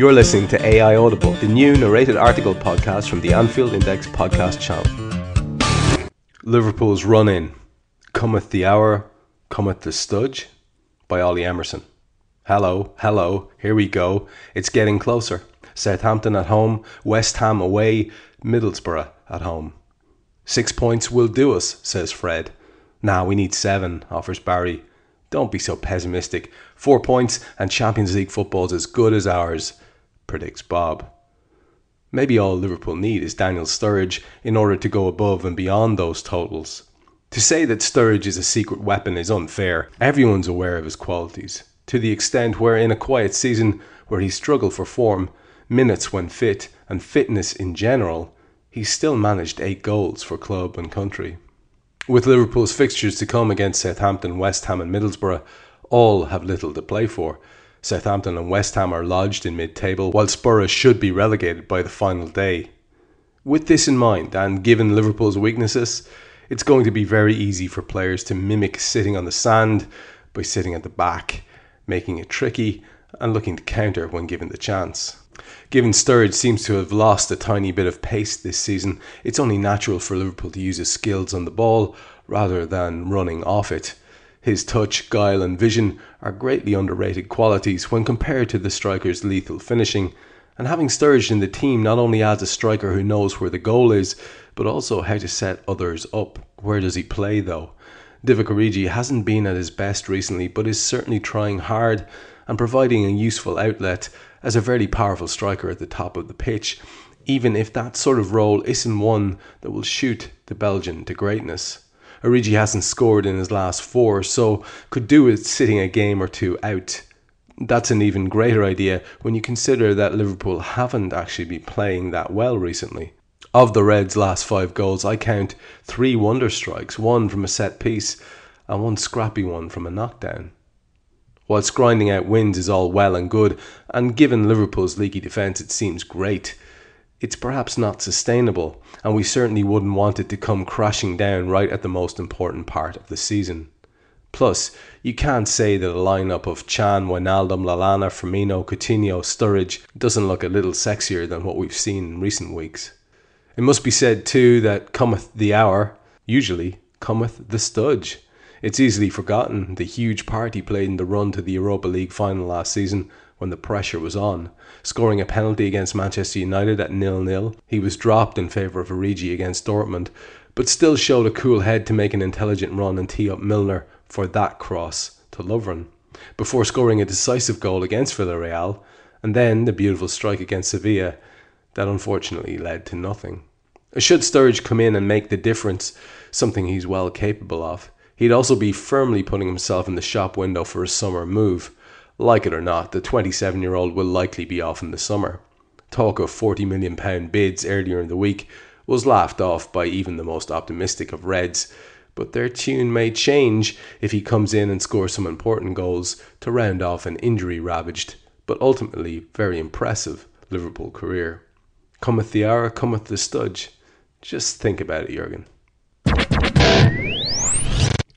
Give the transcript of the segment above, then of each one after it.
You're listening to AI Audible, the new narrated article podcast from the Anfield Index podcast channel. Liverpool's run in. Cometh the hour, cometh the studge by Ollie Emerson. Hello, hello, here we go. It's getting closer. Southampton at home, West Ham away, Middlesbrough at home. Six points will do us, says Fred. Nah, we need seven, offers Barry. Don't be so pessimistic. Four points and Champions League football's as good as ours, predicts Bob. Maybe all Liverpool need is Daniel Sturridge in order to go above and beyond those totals. To say that Sturridge is a secret weapon is unfair. Everyone's aware of his qualities, to the extent where in a quiet season where he struggled for form, minutes when fit, and fitness in general, he still managed eight goals for club and country. With Liverpool's fixtures to come against Southampton, West Ham, and Middlesbrough, all have little to play for. Southampton and West Ham are lodged in mid table, while Spurs should be relegated by the final day. With this in mind, and given Liverpool's weaknesses, it's going to be very easy for players to mimic sitting on the sand by sitting at the back, making it tricky and looking to counter when given the chance. Given Sturridge seems to have lost a tiny bit of pace this season, it's only natural for Liverpool to use his skills on the ball rather than running off it. His touch, guile, and vision are greatly underrated qualities when compared to the striker's lethal finishing. And having Sturridge in the team not only adds a striker who knows where the goal is, but also how to set others up. Where does he play though? Divock Origi hasn't been at his best recently, but is certainly trying hard and providing a useful outlet as a very powerful striker at the top of the pitch, even if that sort of role isn't one that will shoot the Belgian to greatness. Origi hasn't scored in his last four, so could do with sitting a game or two out. That's an even greater idea when you consider that Liverpool haven't actually been playing that well recently. Of the Reds' last five goals, I count three wonder strikes, one from a set piece and one scrappy one from a knockdown. Whilst grinding out wins is all well and good, and given Liverpool's leaky defence, it seems great, it's perhaps not sustainable, and we certainly wouldn't want it to come crashing down right at the most important part of the season. Plus, you can't say that a lineup of Chan, Wijnaldum, Lallana, Firmino, Coutinho, Sturridge doesn't look a little sexier than what we've seen in recent weeks. It must be said too that cometh the hour, usually cometh the studge. It's easily forgotten the huge part he played in the run to the Europa League final last season when the pressure was on. Scoring a penalty against Manchester United at nil-nil, he was dropped in favour of Origi against Dortmund, but still showed a cool head to make an intelligent run and tee up Milner for that cross to Lovren, before scoring a decisive goal against Villarreal, and then the beautiful strike against Sevilla that unfortunately led to nothing. Should Sturridge come in and make the difference, something he's well capable of, He'd also be firmly putting himself in the shop window for a summer move. Like it or not, the 27 year old will likely be off in the summer. Talk of £40 million bids earlier in the week was laughed off by even the most optimistic of Reds, but their tune may change if he comes in and scores some important goals to round off an injury ravaged, but ultimately very impressive Liverpool career. Cometh the hour, cometh the studge. Just think about it, Jurgen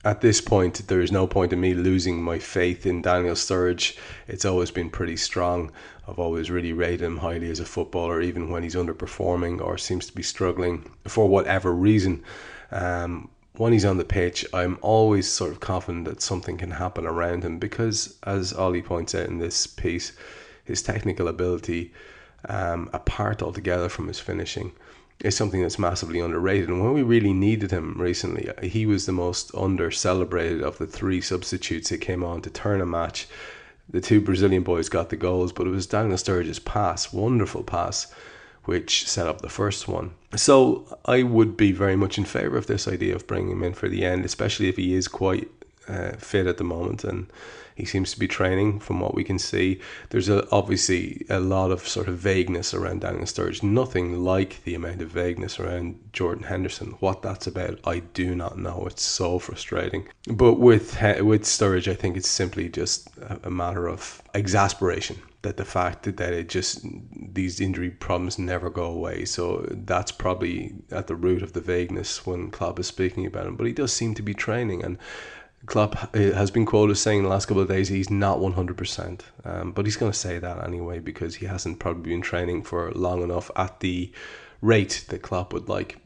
at this point, there is no point in me losing my faith in Daniel Sturridge. It's always been pretty strong. I've always really rated him highly as a footballer, even when he's underperforming or seems to be struggling for whatever reason. Um, when he's on the pitch, I'm always sort of confident that something can happen around him because, as Ollie points out in this piece, his technical ability, um, apart altogether from his finishing, is something that's massively underrated. And when we really needed him recently, he was the most under celebrated of the three substitutes that came on to turn a match. The two Brazilian boys got the goals, but it was Daniel Sturridge's pass, wonderful pass, which set up the first one. So I would be very much in favour of this idea of bringing him in for the end, especially if he is quite uh, fit at the moment and he seems to be training from what we can see. There's a, obviously a lot of sort of vagueness around Daniel Sturridge. Nothing like the amount of vagueness around Jordan Henderson. What that's about, I do not know. It's so frustrating. But with with Sturridge, I think it's simply just a matter of exasperation that the fact that, it just these injury problems never go away. So that's probably at the root of the vagueness when Klopp is speaking about him. But he does seem to be training, and Klopp uh, has been quoted saying in the last couple of days he's not 100%. Um, but he's going to say that anyway because he hasn't probably been training for long enough at the rate that Klopp would like.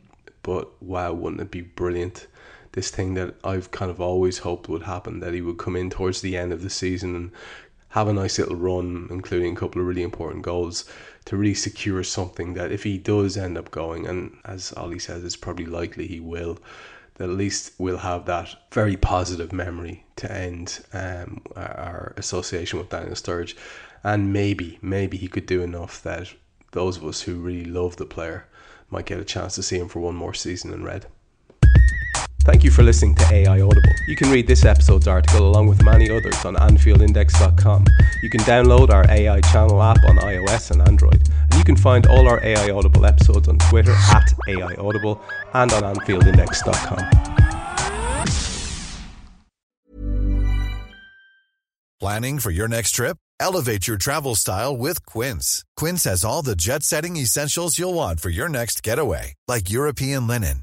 But wow, wouldn't it be brilliant? This thing that I've kind of always hoped would happen that he would come in towards the end of the season and have a nice little run, including a couple of really important goals, to really secure something that if he does end up going, and as Ollie says, it's probably likely he will, that at least we'll have that very positive memory to end um, our association with Daniel Sturridge. And maybe, maybe he could do enough that those of us who really love the player might get a chance to see him for one more season in red. Thank you for listening to AI Audible. You can read this episode's article along with many others on AnfieldIndex.com. You can download our AI channel app on iOS and Android. And you can find all our AI Audible episodes on Twitter at AI Audible and on AnfieldIndex.com. Planning for your next trip? Elevate your travel style with Quince. Quince has all the jet setting essentials you'll want for your next getaway, like European linen